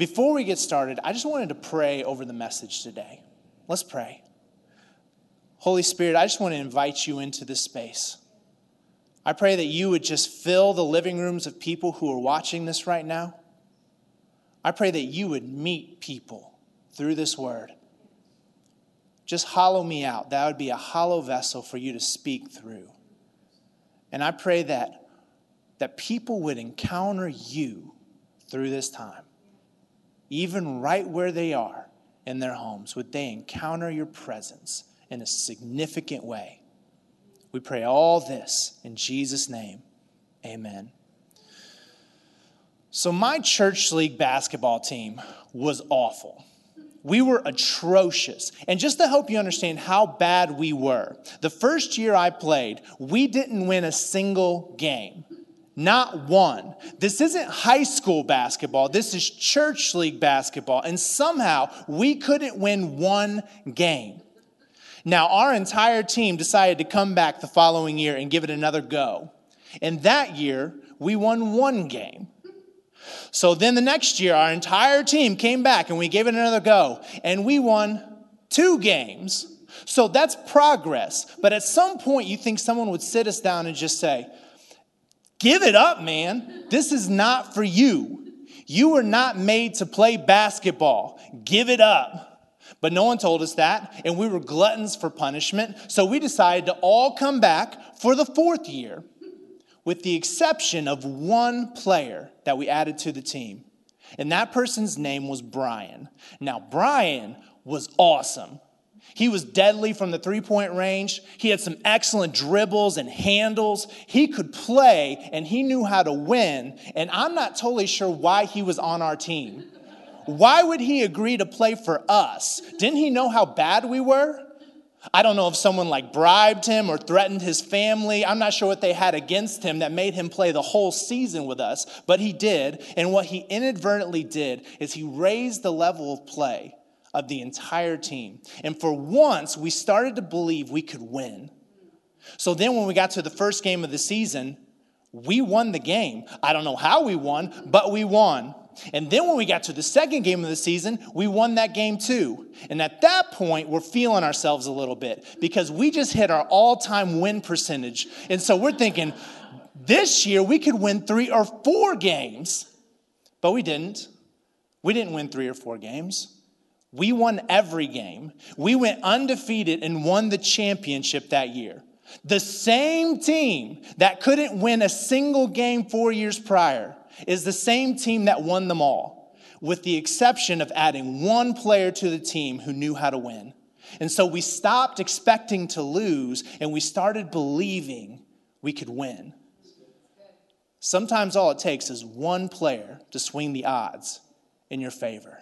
Before we get started, I just wanted to pray over the message today. Let's pray. Holy Spirit, I just want to invite you into this space. I pray that you would just fill the living rooms of people who are watching this right now. I pray that you would meet people through this word. Just hollow me out. That would be a hollow vessel for you to speak through. And I pray that, that people would encounter you through this time. Even right where they are in their homes, would they encounter your presence in a significant way? We pray all this in Jesus' name. Amen. So, my church league basketball team was awful. We were atrocious. And just to help you understand how bad we were, the first year I played, we didn't win a single game. Not one. This isn't high school basketball. This is church league basketball. And somehow we couldn't win one game. Now, our entire team decided to come back the following year and give it another go. And that year, we won one game. So then the next year, our entire team came back and we gave it another go, and we won two games. So that's progress. But at some point, you think someone would sit us down and just say, Give it up, man. This is not for you. You were not made to play basketball. Give it up. But no one told us that, and we were gluttons for punishment. So we decided to all come back for the fourth year, with the exception of one player that we added to the team. And that person's name was Brian. Now, Brian was awesome. He was deadly from the three point range. He had some excellent dribbles and handles. He could play and he knew how to win. And I'm not totally sure why he was on our team. Why would he agree to play for us? Didn't he know how bad we were? I don't know if someone like bribed him or threatened his family. I'm not sure what they had against him that made him play the whole season with us, but he did. And what he inadvertently did is he raised the level of play of the entire team. And for once, we started to believe we could win. So then, when we got to the first game of the season, we won the game. I don't know how we won, but we won. And then when we got to the second game of the season, we won that game too. And at that point, we're feeling ourselves a little bit because we just hit our all time win percentage. And so we're thinking, this year we could win three or four games. But we didn't. We didn't win three or four games. We won every game. We went undefeated and won the championship that year. The same team that couldn't win a single game four years prior is the same team that won them all, with the exception of adding one player to the team who knew how to win. And so we stopped expecting to lose and we started believing we could win. Sometimes all it takes is one player to swing the odds in your favor.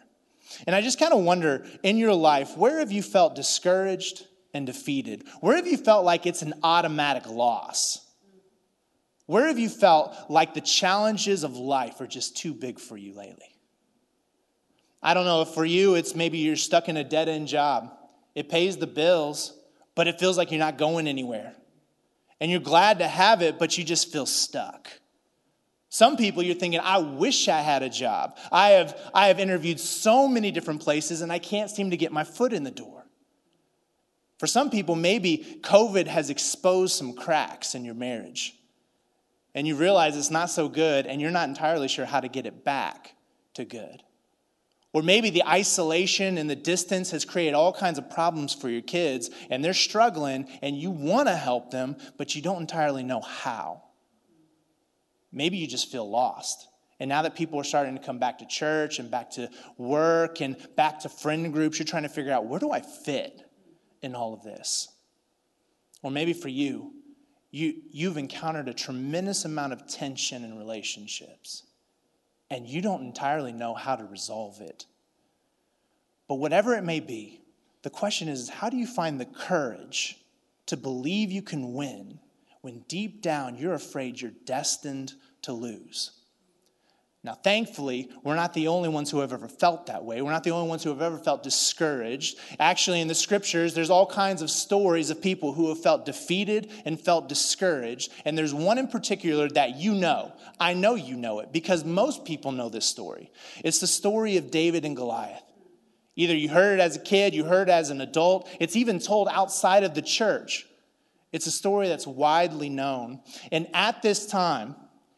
And I just kind of wonder in your life, where have you felt discouraged and defeated? Where have you felt like it's an automatic loss? Where have you felt like the challenges of life are just too big for you lately? I don't know if for you it's maybe you're stuck in a dead end job. It pays the bills, but it feels like you're not going anywhere. And you're glad to have it, but you just feel stuck. Some people you're thinking, I wish I had a job. I have, I have interviewed so many different places and I can't seem to get my foot in the door. For some people, maybe COVID has exposed some cracks in your marriage and you realize it's not so good and you're not entirely sure how to get it back to good. Or maybe the isolation and the distance has created all kinds of problems for your kids and they're struggling and you want to help them, but you don't entirely know how. Maybe you just feel lost. And now that people are starting to come back to church and back to work and back to friend groups, you're trying to figure out where do I fit in all of this? Or maybe for you, you, you've encountered a tremendous amount of tension in relationships, and you don't entirely know how to resolve it. But whatever it may be, the question is how do you find the courage to believe you can win when deep down you're afraid you're destined to lose? Now, thankfully, we're not the only ones who have ever felt that way. We're not the only ones who have ever felt discouraged. Actually, in the scriptures, there's all kinds of stories of people who have felt defeated and felt discouraged. And there's one in particular that you know. I know you know it because most people know this story. It's the story of David and Goliath. Either you heard it as a kid, you heard it as an adult, it's even told outside of the church. It's a story that's widely known. And at this time,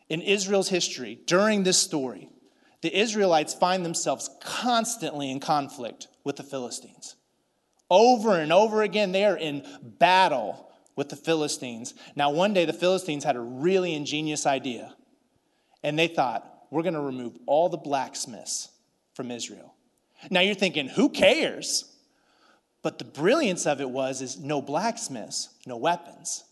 in Israel's history, during this story, the Israelites find themselves constantly in conflict with the Philistines. Over and over again, they are in battle with the Philistines. Now, one day, the Philistines had a really ingenious idea, and they thought, we're going to remove all the blacksmiths from Israel. Now, you're thinking, who cares? But the brilliance of it was is no blacksmiths, no weapons,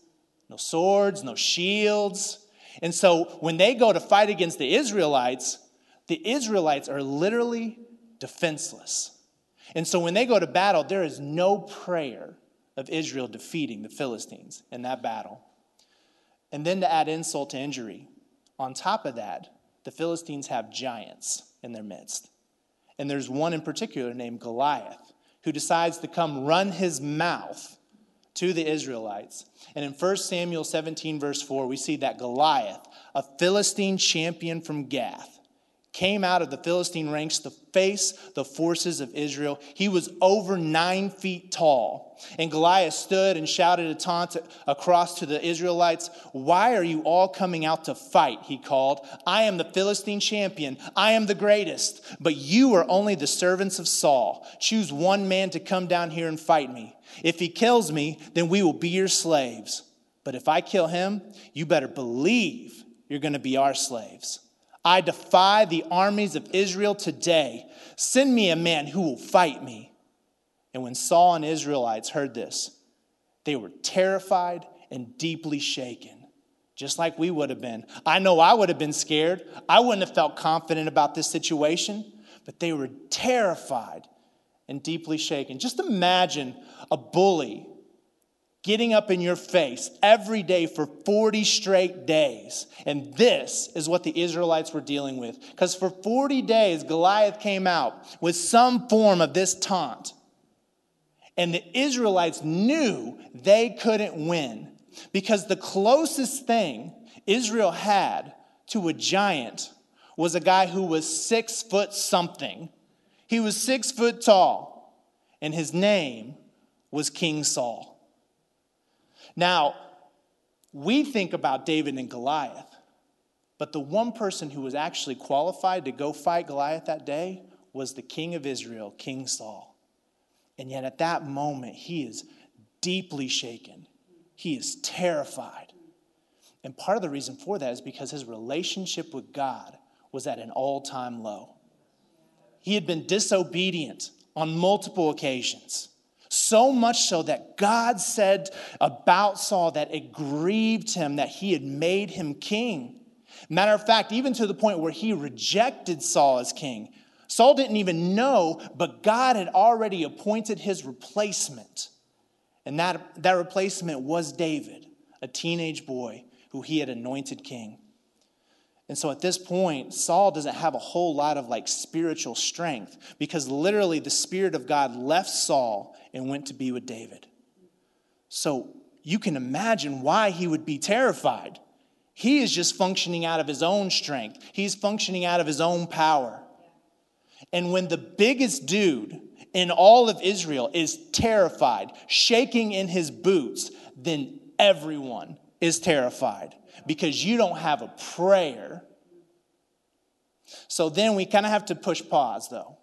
no swords, no shields, and so when they go to fight against the Israelites, the Israelites are literally defenseless. And so when they go to battle, there is no prayer of Israel defeating the Philistines in that battle. And then to add insult to injury, on top of that, the Philistines have giants in their midst. And there's one in particular named Goliath who decides to come run his mouth to the Israelites. And in 1 Samuel 17, verse 4, we see that Goliath, a Philistine champion from Gath, came out of the Philistine ranks to face the forces of Israel. He was over nine feet tall. And Goliath stood and shouted a taunt across to the Israelites Why are you all coming out to fight? He called. I am the Philistine champion. I am the greatest. But you are only the servants of Saul. Choose one man to come down here and fight me. If he kills me, then we will be your slaves. But if I kill him, you better believe you're going to be our slaves. I defy the armies of Israel today. Send me a man who will fight me. And when Saul and Israelites heard this, they were terrified and deeply shaken, just like we would have been. I know I would have been scared. I wouldn't have felt confident about this situation, but they were terrified and deeply shaken. Just imagine a bully getting up in your face every day for 40 straight days. And this is what the Israelites were dealing with. Because for 40 days, Goliath came out with some form of this taunt. And the Israelites knew they couldn't win because the closest thing Israel had to a giant was a guy who was six foot something. He was six foot tall, and his name was King Saul. Now, we think about David and Goliath, but the one person who was actually qualified to go fight Goliath that day was the king of Israel, King Saul. And yet, at that moment, he is deeply shaken. He is terrified. And part of the reason for that is because his relationship with God was at an all time low. He had been disobedient on multiple occasions. So much so that God said about Saul that it grieved him that he had made him king. Matter of fact, even to the point where he rejected Saul as king. Saul didn't even know, but God had already appointed his replacement. And that, that replacement was David, a teenage boy who he had anointed king. And so at this point, Saul doesn't have a whole lot of like spiritual strength because literally the Spirit of God left Saul and went to be with David. So you can imagine why he would be terrified. He is just functioning out of his own strength, he's functioning out of his own power. And when the biggest dude in all of Israel is terrified, shaking in his boots, then everyone is terrified because you don't have a prayer. So then we kind of have to push pause, though.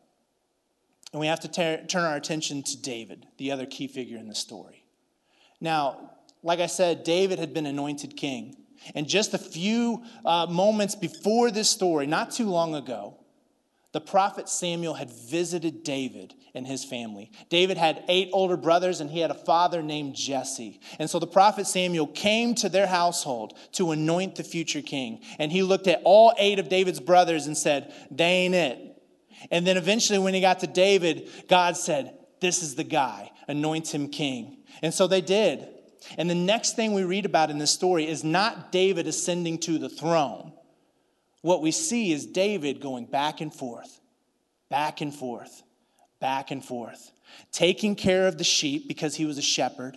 And we have to ter- turn our attention to David, the other key figure in the story. Now, like I said, David had been anointed king. And just a few uh, moments before this story, not too long ago, the prophet Samuel had visited David and his family. David had eight older brothers, and he had a father named Jesse. And so the prophet Samuel came to their household to anoint the future king. And he looked at all eight of David's brothers and said, They ain't it. And then eventually, when he got to David, God said, This is the guy, anoint him king. And so they did. And the next thing we read about in this story is not David ascending to the throne what we see is David going back and forth, back and forth, back and forth, taking care of the sheep because he was a shepherd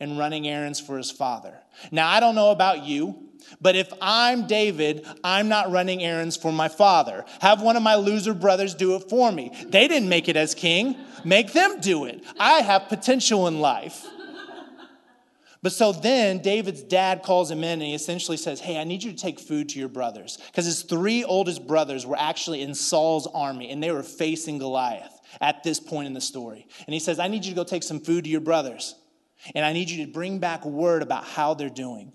and running errands for his father. Now, I don't know about you, but if I'm David, I'm not running errands for my father. Have one of my loser brothers do it for me. They didn't make it as king, make them do it. I have potential in life. But so then David's dad calls him in and he essentially says, Hey, I need you to take food to your brothers. Because his three oldest brothers were actually in Saul's army and they were facing Goliath at this point in the story. And he says, I need you to go take some food to your brothers. And I need you to bring back word about how they're doing.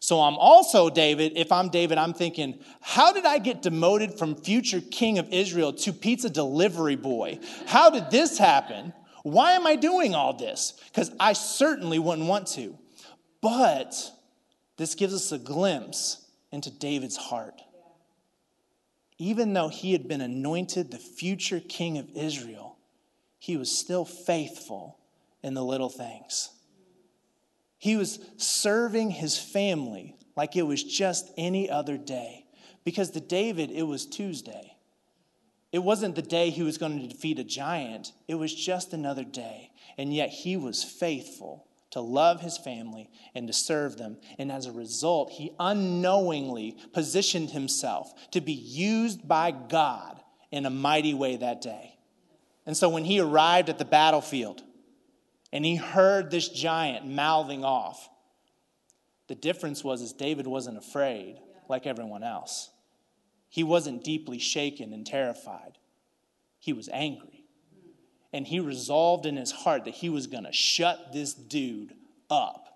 So I'm also David. If I'm David, I'm thinking, how did I get demoted from future king of Israel to pizza delivery boy? How did this happen? Why am I doing all this? Because I certainly wouldn't want to. But this gives us a glimpse into David's heart. Even though he had been anointed the future king of Israel, he was still faithful in the little things. He was serving his family like it was just any other day. Because to David, it was Tuesday. It wasn't the day he was going to defeat a giant, it was just another day. And yet he was faithful to love his family and to serve them. And as a result, he unknowingly positioned himself to be used by God in a mighty way that day. And so when he arrived at the battlefield, and he heard this giant mouthing off. The difference was is David wasn't afraid like everyone else. He wasn't deeply shaken and terrified. He was angry. And he resolved in his heart that he was going to shut this dude up.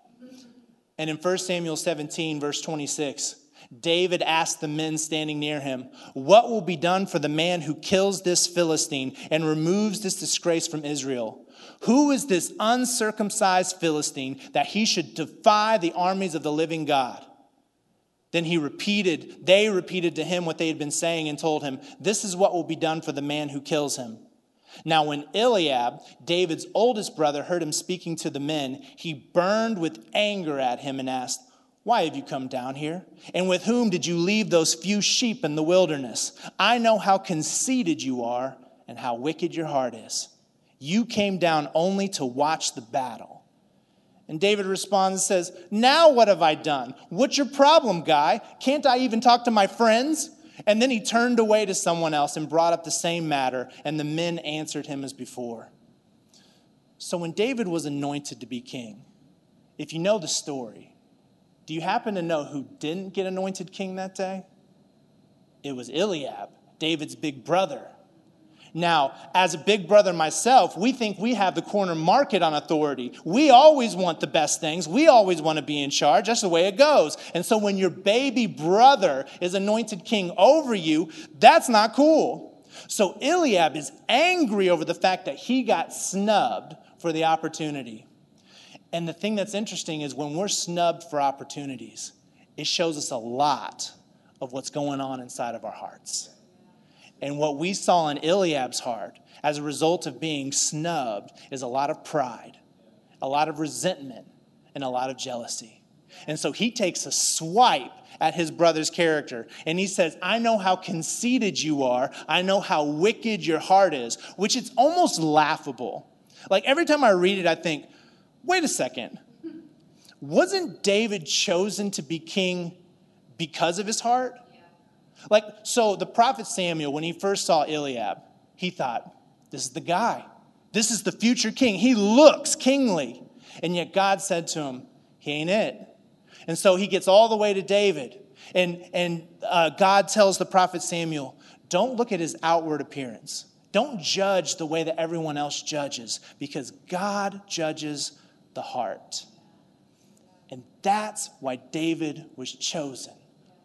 And in 1 Samuel 17, verse 26, David asked the men standing near him, What will be done for the man who kills this Philistine and removes this disgrace from Israel? Who is this uncircumcised Philistine that he should defy the armies of the living God? Then he repeated, they repeated to him what they had been saying and told him, This is what will be done for the man who kills him. Now, when Eliab, David's oldest brother, heard him speaking to the men, he burned with anger at him and asked, Why have you come down here? And with whom did you leave those few sheep in the wilderness? I know how conceited you are and how wicked your heart is. You came down only to watch the battle. And David responds and says, Now what have I done? What's your problem, guy? Can't I even talk to my friends? And then he turned away to someone else and brought up the same matter, and the men answered him as before. So when David was anointed to be king, if you know the story, do you happen to know who didn't get anointed king that day? It was Eliab, David's big brother. Now, as a big brother myself, we think we have the corner market on authority. We always want the best things. We always want to be in charge. That's the way it goes. And so when your baby brother is anointed king over you, that's not cool. So Eliab is angry over the fact that he got snubbed for the opportunity. And the thing that's interesting is when we're snubbed for opportunities, it shows us a lot of what's going on inside of our hearts. And what we saw in Eliab's heart as a result of being snubbed is a lot of pride, a lot of resentment, and a lot of jealousy. And so he takes a swipe at his brother's character and he says, I know how conceited you are. I know how wicked your heart is, which is almost laughable. Like every time I read it, I think, wait a second. Wasn't David chosen to be king because of his heart? Like, so the prophet Samuel, when he first saw Eliab, he thought, this is the guy. This is the future king. He looks kingly. And yet God said to him, he ain't it. And so he gets all the way to David. And, and uh, God tells the prophet Samuel, don't look at his outward appearance. Don't judge the way that everyone else judges, because God judges the heart. And that's why David was chosen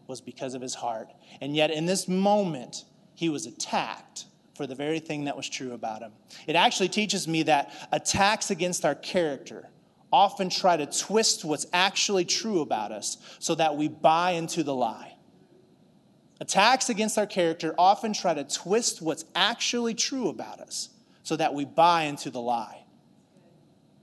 was because of his heart. And yet, in this moment, he was attacked for the very thing that was true about him. It actually teaches me that attacks against our character often try to twist what's actually true about us so that we buy into the lie. Attacks against our character often try to twist what's actually true about us so that we buy into the lie.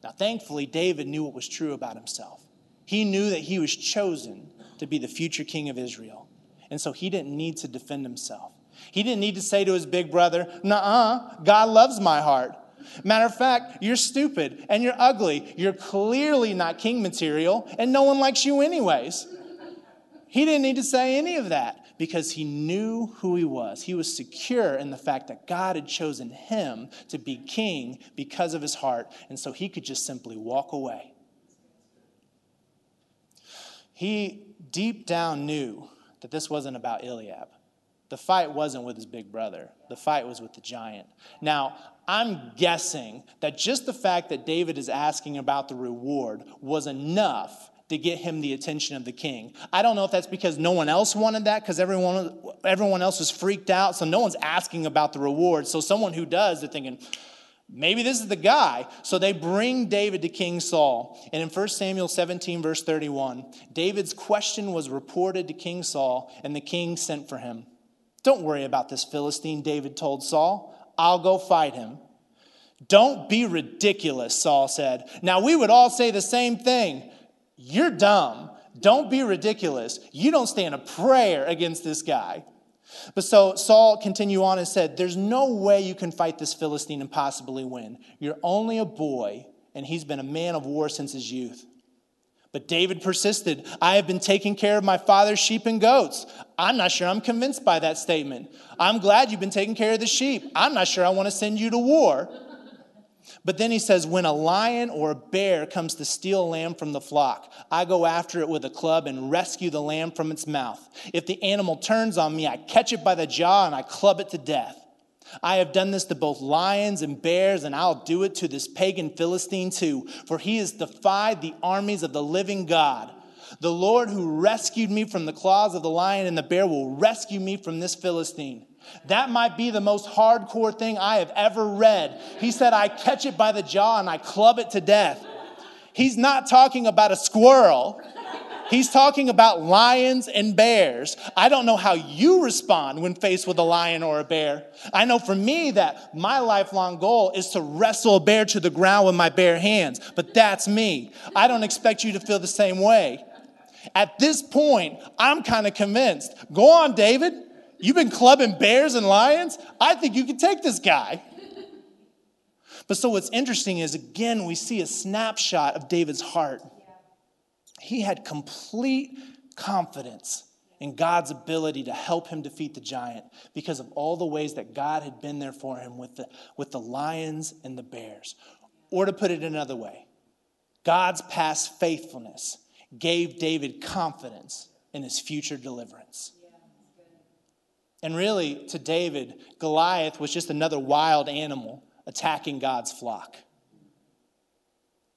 Now, thankfully, David knew what was true about himself. He knew that he was chosen to be the future king of Israel. And so he didn't need to defend himself. He didn't need to say to his big brother, uh, God loves my heart. Matter of fact, you're stupid and you're ugly. You're clearly not king material, and no one likes you, anyways. He didn't need to say any of that because he knew who he was. He was secure in the fact that God had chosen him to be king because of his heart, and so he could just simply walk away. He deep down knew that this wasn't about Eliab. The fight wasn't with his big brother, the fight was with the giant. Now, I'm guessing that just the fact that David is asking about the reward was enough to get him the attention of the king. I don't know if that's because no one else wanted that, because everyone, everyone else was freaked out, so no one's asking about the reward. So someone who does, they're thinking, maybe this is the guy. So they bring David to King Saul. And in 1 Samuel 17, verse 31, David's question was reported to King Saul, and the king sent for him. Don't worry about this Philistine, David told Saul. I'll go fight him. Don't be ridiculous, Saul said. Now, we would all say the same thing. You're dumb. Don't be ridiculous. You don't stand a prayer against this guy. But so Saul continued on and said, There's no way you can fight this Philistine and possibly win. You're only a boy, and he's been a man of war since his youth. But David persisted. I have been taking care of my father's sheep and goats. I'm not sure I'm convinced by that statement. I'm glad you've been taking care of the sheep. I'm not sure I want to send you to war. But then he says, When a lion or a bear comes to steal a lamb from the flock, I go after it with a club and rescue the lamb from its mouth. If the animal turns on me, I catch it by the jaw and I club it to death. I have done this to both lions and bears, and I'll do it to this pagan Philistine too, for he has defied the armies of the living God. The Lord who rescued me from the claws of the lion and the bear will rescue me from this Philistine. That might be the most hardcore thing I have ever read. He said, I catch it by the jaw and I club it to death. He's not talking about a squirrel. He's talking about lions and bears. I don't know how you respond when faced with a lion or a bear. I know for me that my lifelong goal is to wrestle a bear to the ground with my bare hands, but that's me. I don't expect you to feel the same way. At this point, I'm kind of convinced. Go on, David. You've been clubbing bears and lions? I think you can take this guy. But so what's interesting is, again, we see a snapshot of David's heart. He had complete confidence in God's ability to help him defeat the giant because of all the ways that God had been there for him with the, with the lions and the bears. Or to put it another way, God's past faithfulness gave David confidence in his future deliverance. And really, to David, Goliath was just another wild animal attacking God's flock.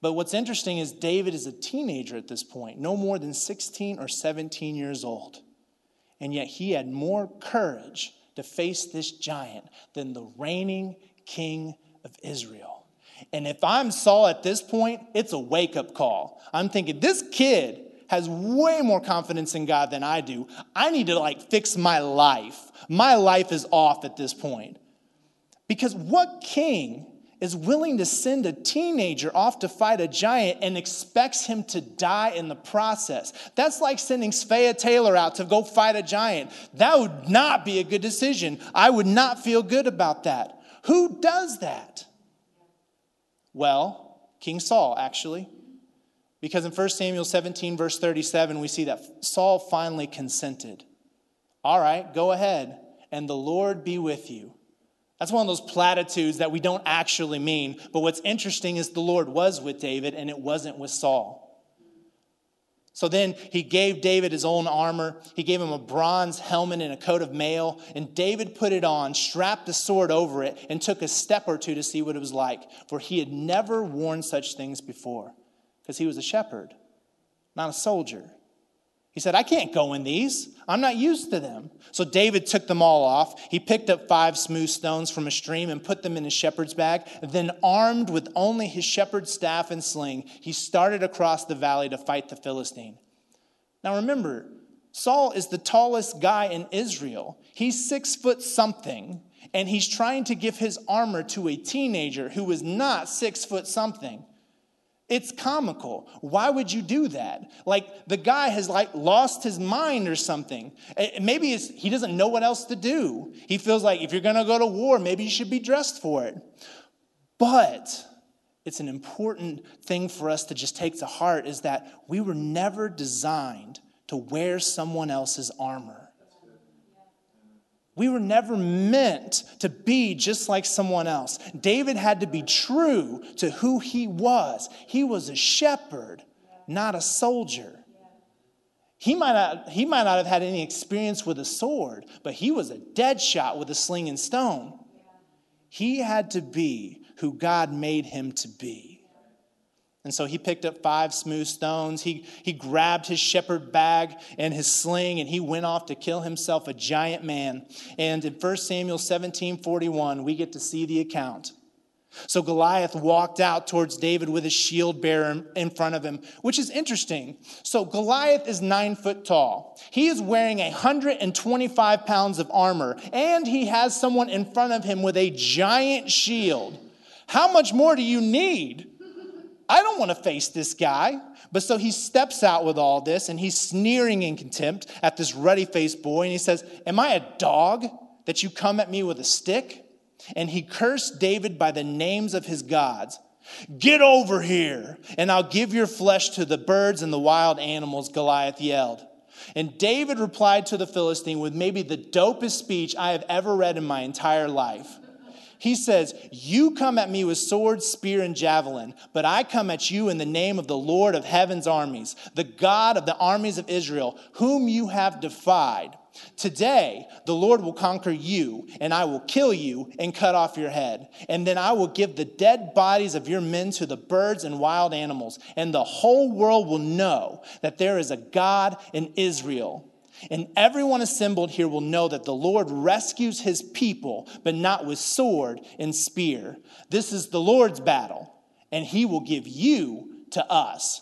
But what's interesting is David is a teenager at this point, no more than 16 or 17 years old. And yet he had more courage to face this giant than the reigning king of Israel. And if I'm Saul at this point, it's a wake up call. I'm thinking, this kid has way more confidence in God than I do. I need to like fix my life. My life is off at this point. Because what king is willing to send a teenager off to fight a giant and expects him to die in the process. That's like sending Svea Taylor out to go fight a giant. That would not be a good decision. I would not feel good about that. Who does that? Well, King Saul, actually. Because in 1 Samuel 17, verse 37, we see that Saul finally consented. All right, go ahead, and the Lord be with you. That's one of those platitudes that we don't actually mean. But what's interesting is the Lord was with David, and it wasn't with Saul. So then he gave David his own armor. He gave him a bronze helmet and a coat of mail. And David put it on, strapped the sword over it, and took a step or two to see what it was like, for he had never worn such things before because he was a shepherd, not a soldier. He said, I can't go in these. I'm not used to them. So David took them all off. He picked up five smooth stones from a stream and put them in his shepherd's bag. Then, armed with only his shepherd's staff and sling, he started across the valley to fight the Philistine. Now remember, Saul is the tallest guy in Israel. He's six foot something, and he's trying to give his armor to a teenager who is not six foot something. It's comical. Why would you do that? Like the guy has like lost his mind or something. Maybe he doesn't know what else to do. He feels like if you're going to go to war, maybe you should be dressed for it. But it's an important thing for us to just take to heart is that we were never designed to wear someone else's armor. We were never meant to be just like someone else. David had to be true to who he was. He was a shepherd, not a soldier. He might, not, he might not have had any experience with a sword, but he was a dead shot with a sling and stone. He had to be who God made him to be. And so he picked up five smooth stones. He, he grabbed his shepherd bag and his sling, and he went off to kill himself a giant man. And in 1 Samuel 17 41, we get to see the account. So Goliath walked out towards David with his shield bearer in front of him, which is interesting. So Goliath is nine foot tall. He is wearing 125 pounds of armor, and he has someone in front of him with a giant shield. How much more do you need? I don't want to face this guy. But so he steps out with all this and he's sneering in contempt at this ruddy faced boy and he says, Am I a dog that you come at me with a stick? And he cursed David by the names of his gods. Get over here, and I'll give your flesh to the birds and the wild animals, Goliath yelled. And David replied to the Philistine with maybe the dopest speech I have ever read in my entire life. He says, You come at me with sword, spear, and javelin, but I come at you in the name of the Lord of heaven's armies, the God of the armies of Israel, whom you have defied. Today, the Lord will conquer you, and I will kill you and cut off your head. And then I will give the dead bodies of your men to the birds and wild animals, and the whole world will know that there is a God in Israel. And everyone assembled here will know that the Lord rescues his people, but not with sword and spear. This is the Lord's battle, and he will give you to us.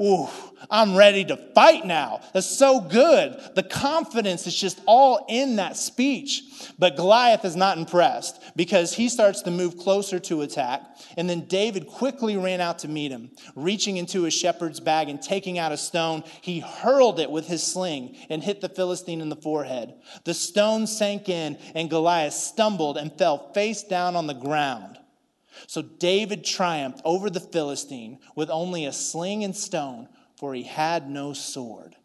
Ooh, I'm ready to fight now. That's so good. The confidence is just all in that speech. But Goliath is not impressed because he starts to move closer to attack. And then David quickly ran out to meet him. Reaching into his shepherd's bag and taking out a stone, he hurled it with his sling and hit the Philistine in the forehead. The stone sank in, and Goliath stumbled and fell face down on the ground. So David triumphed over the Philistine with only a sling and stone, for he had no sword.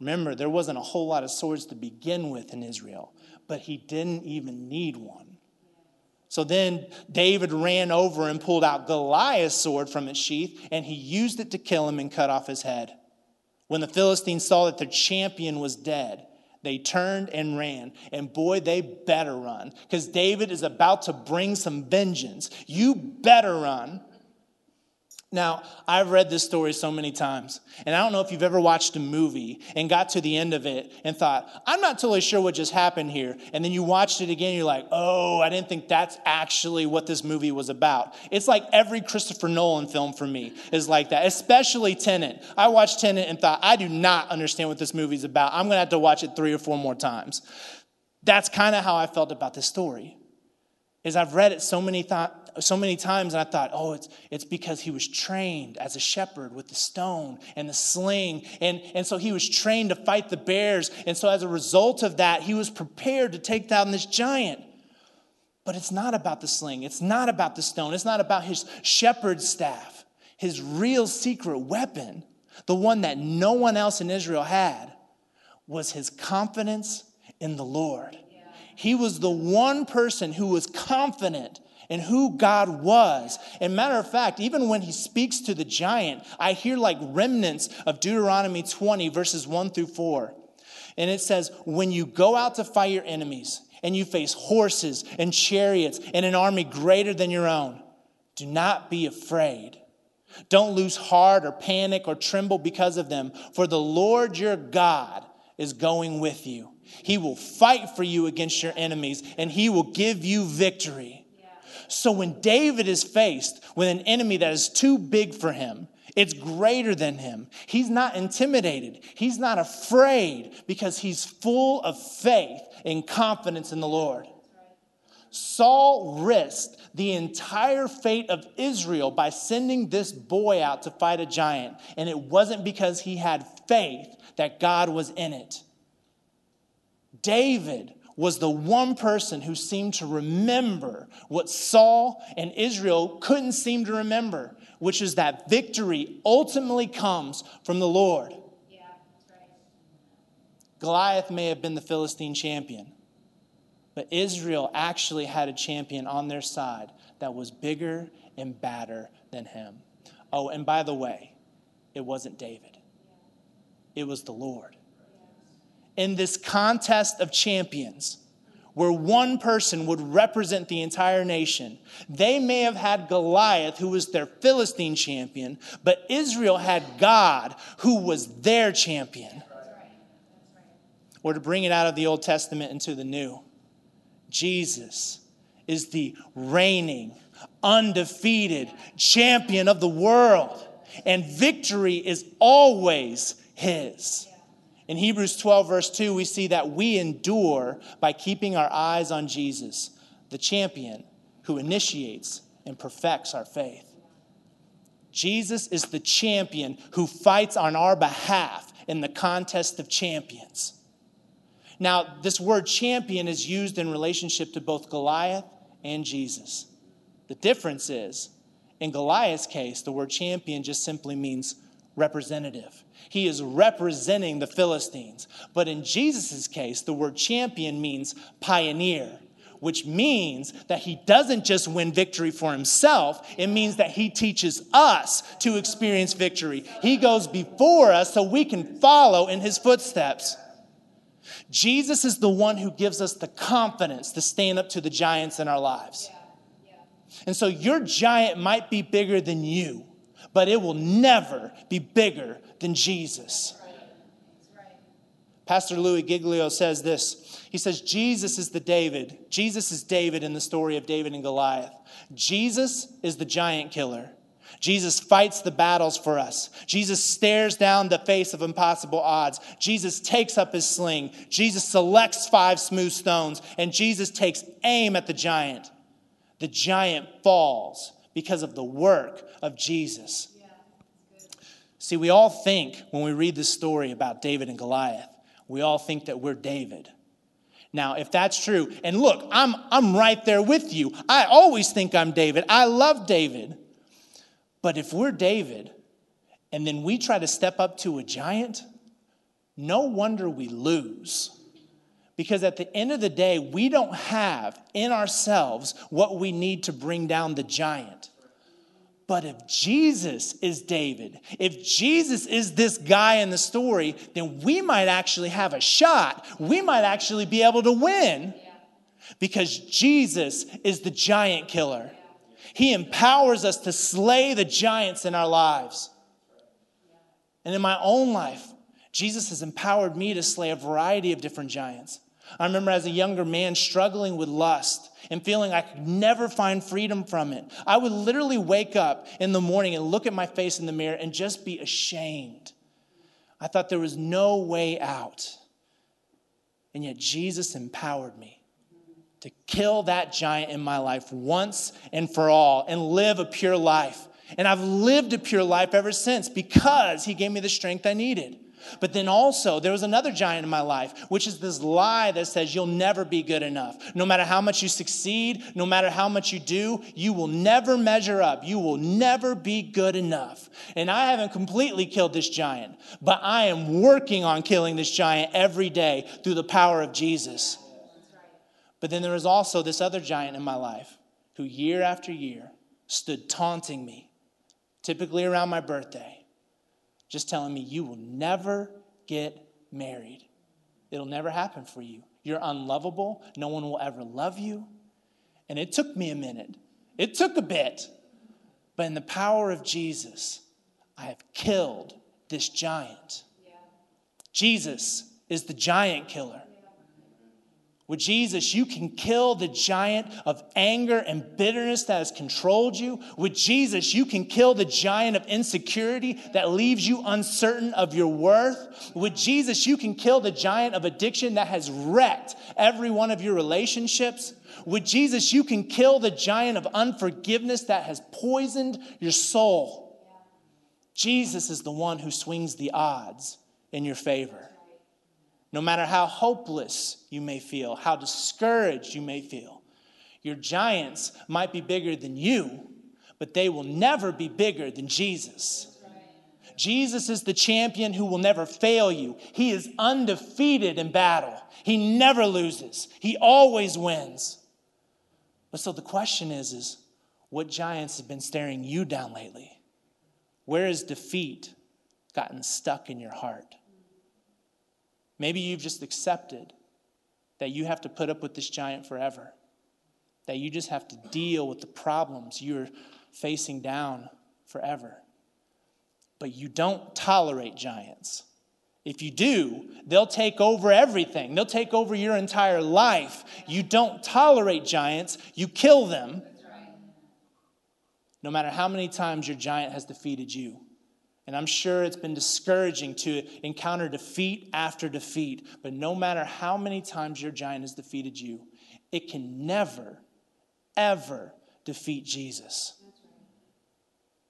Remember, there wasn't a whole lot of swords to begin with in Israel, but he didn't even need one. So then David ran over and pulled out Goliath's sword from its sheath, and he used it to kill him and cut off his head. When the Philistines saw that their champion was dead, they turned and ran. And boy, they better run because David is about to bring some vengeance. You better run. Now, I've read this story so many times, and I don't know if you've ever watched a movie and got to the end of it and thought, I'm not totally sure what just happened here. And then you watched it again, you're like, oh, I didn't think that's actually what this movie was about. It's like every Christopher Nolan film for me is like that, especially Tenet. I watched Tenet and thought, I do not understand what this movie's about. I'm to have to watch it three or four more times. That's kind of how I felt about this story. Is I've read it so many th- so many times, and I thought, oh, it's, it's because he was trained as a shepherd with the stone and the sling. And, and so he was trained to fight the bears. And so as a result of that, he was prepared to take down this giant. But it's not about the sling, it's not about the stone, it's not about his shepherd's staff. His real secret weapon, the one that no one else in Israel had, was his confidence in the Lord. He was the one person who was confident and who God was. And matter of fact, even when he speaks to the giant, I hear like remnants of Deuteronomy 20, verses 1 through 4. And it says, When you go out to fight your enemies and you face horses and chariots and an army greater than your own, do not be afraid. Don't lose heart or panic or tremble because of them, for the Lord your God is going with you. He will fight for you against your enemies and he will give you victory. So when David is faced with an enemy that is too big for him, it's greater than him. He's not intimidated. He's not afraid because he's full of faith and confidence in the Lord. Saul risked the entire fate of Israel by sending this boy out to fight a giant. And it wasn't because he had faith that God was in it. David was the one person who seemed to remember what Saul and Israel couldn't seem to remember, which is that victory ultimately comes from the Lord. Yeah, right. Goliath may have been the Philistine champion, but Israel actually had a champion on their side that was bigger and badder than him. Oh, and by the way, it wasn't David, it was the Lord in this contest of champions where one person would represent the entire nation. They may have had Goliath, who was their Philistine champion, but Israel had God, who was their champion. Or to bring it out of the Old Testament into the New, Jesus is the reigning, undefeated champion of the world, and victory is always his. In Hebrews 12, verse 2, we see that we endure by keeping our eyes on Jesus, the champion who initiates and perfects our faith. Jesus is the champion who fights on our behalf in the contest of champions. Now, this word champion is used in relationship to both Goliath and Jesus. The difference is, in Goliath's case, the word champion just simply means representative. He is representing the Philistines. But in Jesus' case, the word champion means pioneer, which means that he doesn't just win victory for himself, it means that he teaches us to experience victory. He goes before us so we can follow in his footsteps. Jesus is the one who gives us the confidence to stand up to the giants in our lives. And so your giant might be bigger than you but it will never be bigger than Jesus. Pastor Louis Giglio says this. He says, Jesus is the David. Jesus is David in the story of David and Goliath. Jesus is the giant killer. Jesus fights the battles for us. Jesus stares down the face of impossible odds. Jesus takes up his sling. Jesus selects five smooth stones, and Jesus takes aim at the giant. The giant falls because of the work of Jesus. See, we all think when we read this story about David and Goliath, we all think that we're David. Now, if that's true, and look, I'm, I'm right there with you. I always think I'm David. I love David. But if we're David and then we try to step up to a giant, no wonder we lose. Because at the end of the day, we don't have in ourselves what we need to bring down the giant. But if Jesus is David, if Jesus is this guy in the story, then we might actually have a shot. We might actually be able to win because Jesus is the giant killer. He empowers us to slay the giants in our lives. And in my own life, Jesus has empowered me to slay a variety of different giants. I remember as a younger man struggling with lust and feeling I could never find freedom from it. I would literally wake up in the morning and look at my face in the mirror and just be ashamed. I thought there was no way out. And yet Jesus empowered me to kill that giant in my life once and for all and live a pure life. And I've lived a pure life ever since because he gave me the strength I needed. But then also, there was another giant in my life, which is this lie that says you'll never be good enough. No matter how much you succeed, no matter how much you do, you will never measure up. You will never be good enough. And I haven't completely killed this giant, but I am working on killing this giant every day through the power of Jesus. But then there was also this other giant in my life who, year after year, stood taunting me, typically around my birthday just telling me, you will never get married. It'll never happen for you. You're unlovable. No one will ever love you. And it took me a minute, it took a bit. But in the power of Jesus, I have killed this giant. Yeah. Jesus is the giant killer. With Jesus, you can kill the giant of anger and bitterness that has controlled you. With Jesus, you can kill the giant of insecurity that leaves you uncertain of your worth. With Jesus, you can kill the giant of addiction that has wrecked every one of your relationships. With Jesus, you can kill the giant of unforgiveness that has poisoned your soul. Jesus is the one who swings the odds in your favor. No matter how hopeless you may feel, how discouraged you may feel, your giants might be bigger than you, but they will never be bigger than Jesus. Jesus is the champion who will never fail you. He is undefeated in battle. He never loses. He always wins. But so the question is is what giants have been staring you down lately? Where has defeat gotten stuck in your heart? Maybe you've just accepted that you have to put up with this giant forever, that you just have to deal with the problems you're facing down forever. But you don't tolerate giants. If you do, they'll take over everything. They'll take over your entire life. You don't tolerate giants, you kill them. No matter how many times your giant has defeated you. And I'm sure it's been discouraging to encounter defeat after defeat. But no matter how many times your giant has defeated you, it can never, ever defeat Jesus.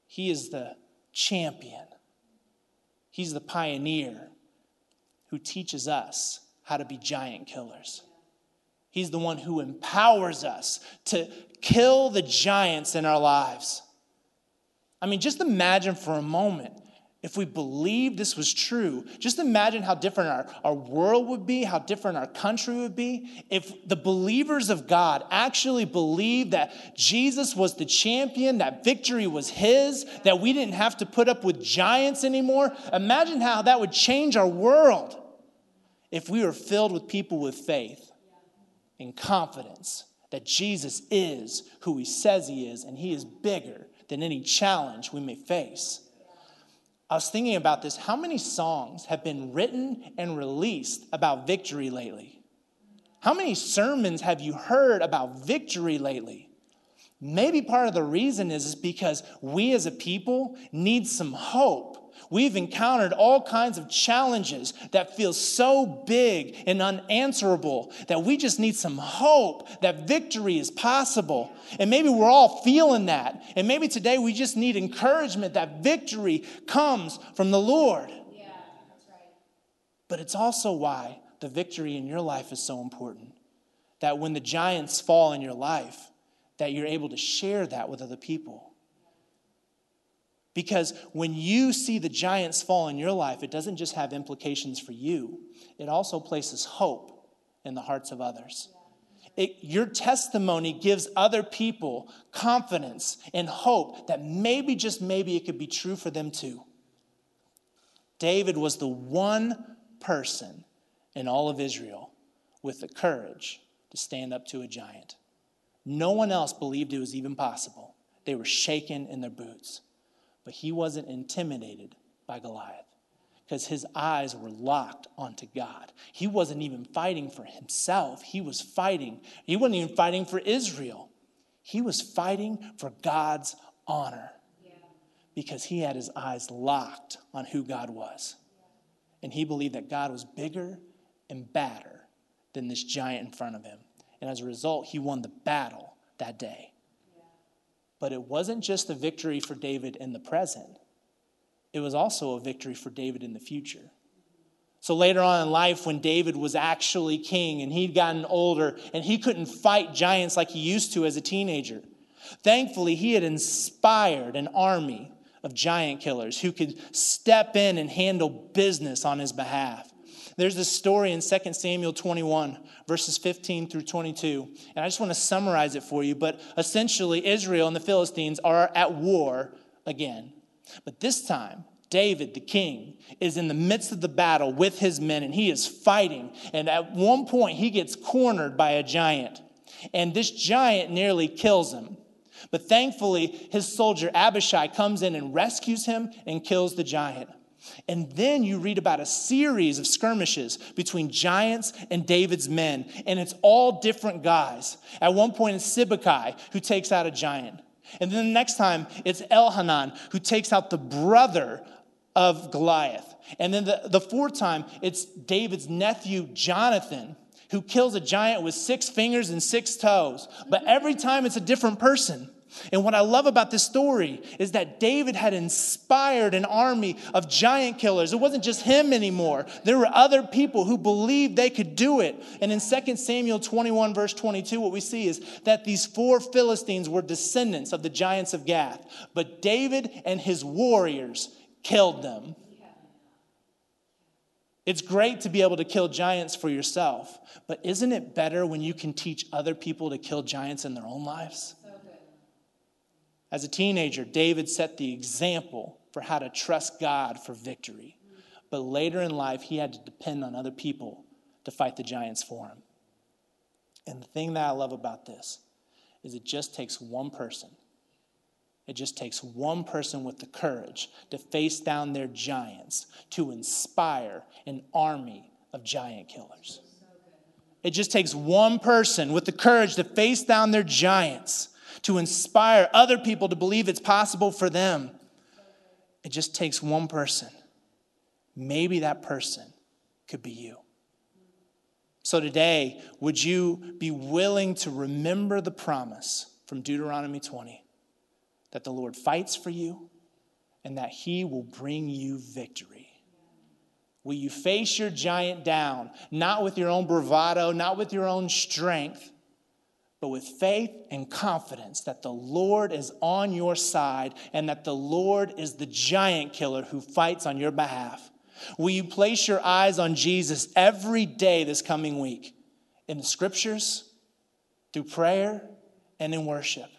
He is the champion, He's the pioneer who teaches us how to be giant killers. He's the one who empowers us to kill the giants in our lives. I mean, just imagine for a moment if we believed this was true, just imagine how different our, our world would be, how different our country would be. If the believers of God actually believed that Jesus was the champion, that victory was his, that we didn't have to put up with giants anymore, imagine how that would change our world if we were filled with people with faith and confidence that Jesus is who he says he is, and he is bigger than any challenge we may face. I was thinking about this. How many songs have been written and released about victory lately? How many sermons have you heard about victory lately? Maybe part of the reason is, is because we as a people need some hope We've encountered all kinds of challenges that feel so big and unanswerable that we just need some hope that victory is possible. And maybe we're all feeling that. And maybe today we just need encouragement that victory comes from the Lord. Yeah, that's right. But it's also why the victory in your life is so important. That when the giants fall in your life, that you're able to share that with other people. Because when you see the giants fall in your life, it doesn't just have implications for you, it also places hope in the hearts of others. It, your testimony gives other people confidence and hope that maybe, just maybe, it could be true for them too. David was the one person in all of Israel with the courage to stand up to a giant. No one else believed it was even possible. They were shaken in their boots. But he wasn't intimidated by Goliath because his eyes were locked onto God. He wasn't even fighting for himself, he was fighting. He wasn't even fighting for Israel, he was fighting for God's honor because he had his eyes locked on who God was. And he believed that God was bigger and badder than this giant in front of him. And as a result, he won the battle that day. But it wasn't just a victory for David in the present, it was also a victory for David in the future. So later on in life, when David was actually king and he'd gotten older and he couldn't fight giants like he used to as a teenager, thankfully he had inspired an army of giant killers who could step in and handle business on his behalf. There's this story in 2 Samuel 21, verses 15 through 22. And I just want to summarize it for you. But essentially, Israel and the Philistines are at war again. But this time, David, the king, is in the midst of the battle with his men and he is fighting. And at one point, he gets cornered by a giant. And this giant nearly kills him. But thankfully, his soldier Abishai comes in and rescues him and kills the giant. And then you read about a series of skirmishes between giants and David's men, and it's all different guys. At one point, it's Sibbecai who takes out a giant. And then the next time, it's Elhanan who takes out the brother of Goliath. And then the, the fourth time, it's David's nephew, Jonathan, who kills a giant with six fingers and six toes. But every time, it's a different person. And what I love about this story is that David had inspired an army of giant killers. It wasn't just him anymore. There were other people who believed they could do it. And in 2 Samuel 21, verse 22, what we see is that these four Philistines were descendants of the giants of Gath. But David and his warriors killed them. It's great to be able to kill giants for yourself, but isn't it better when you can teach other people to kill giants in their own lives? As a teenager, David set the example for how to trust God for victory. But later in life, he had to depend on other people to fight the giants for him. And the thing that I love about this is it just takes one person. It just takes one person with the courage to face down their giants, to inspire an army of giant killers. It just takes one person with the courage to face down their giants to inspire other people to believe it's possible for them. It just takes one person. Maybe that person could be you. So today, would you be willing to remember the promise from Deuteronomy 20 that the Lord fights for you and that he will bring you victory? Will you face your giant down, not with your own bravado, not with your own strength, but with faith and confidence that the Lord is on your side and that the Lord is the giant killer who fights on your behalf. Will you place your eyes on Jesus every day this coming week in the scriptures, through prayer, and in worship?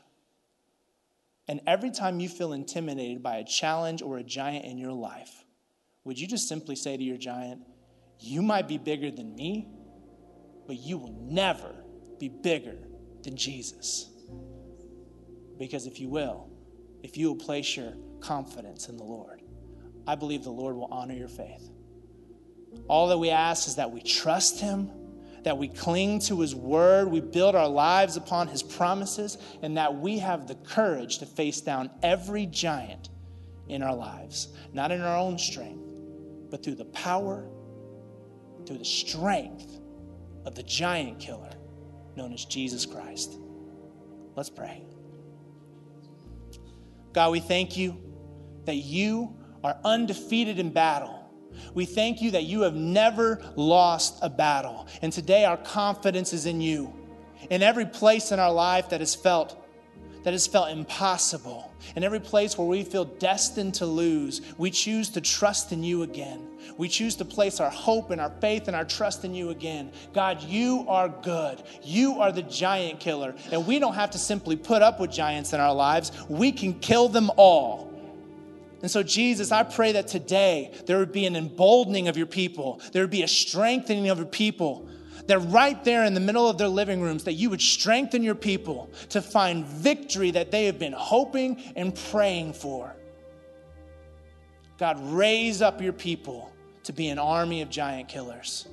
And every time you feel intimidated by a challenge or a giant in your life, would you just simply say to your giant, You might be bigger than me, but you will never be bigger than Jesus. Because if you will, if you will place your confidence in the Lord, I believe the Lord will honor your faith. All that we ask is that we trust Him, that we cling to His word, we build our lives upon His promises, and that we have the courage to face down every giant in our lives, not in our own strength, but through the power, through the strength of the giant killer known as Jesus Christ. Let's pray. God, we thank you that you are undefeated in battle. We thank you that you have never lost a battle. And today our confidence is in you. In every place in our life that has felt that has felt impossible. In every place where we feel destined to lose, we choose to trust in you again. We choose to place our hope and our faith and our trust in you again. God, you are good. You are the giant killer. And we don't have to simply put up with giants in our lives, we can kill them all. And so, Jesus, I pray that today there would be an emboldening of your people, there would be a strengthening of your people that right there in the middle of their living rooms, that you would strengthen your people to find victory that they have been hoping and praying for. God, raise up your people to be an army of giant killers.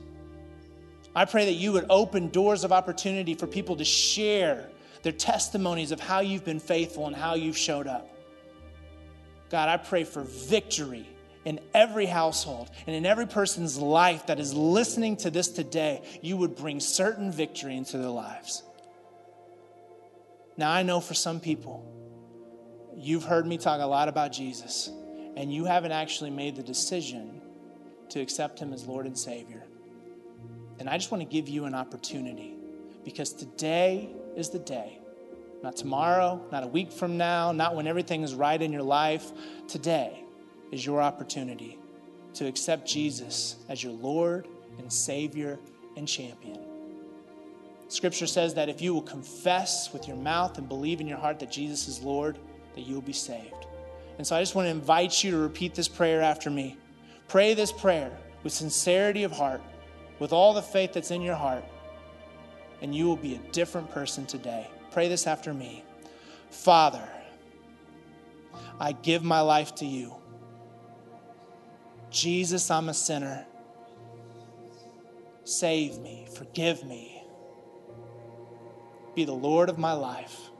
I pray that you would open doors of opportunity for people to share their testimonies of how you've been faithful and how you've showed up. God, I pray for victory in every household and in every person's life that is listening to this today, you would bring certain victory into their lives. Now, I know for some people, you've heard me talk a lot about Jesus, and you haven't actually made the decision to accept him as Lord and Savior. And I just want to give you an opportunity because today is the day. Not tomorrow, not a week from now, not when everything is right in your life. Today is your opportunity to accept Jesus as your Lord and Savior and champion. Scripture says that if you will confess with your mouth and believe in your heart that Jesus is Lord, that you will be saved. And so I just want to invite you to repeat this prayer after me. Pray this prayer with sincerity of heart, with all the faith that's in your heart, and you will be a different person today. Pray this after me. Father, I give my life to you. Jesus, I'm a sinner. Save me, forgive me. Be the Lord of my life.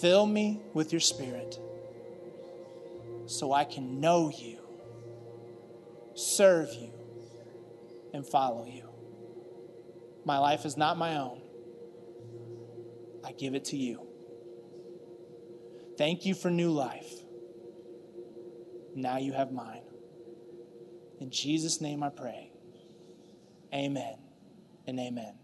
Fill me with your spirit so I can know you, serve you, and follow you. My life is not my own. I give it to you. Thank you for new life. Now you have mine. In Jesus' name I pray. Amen and amen.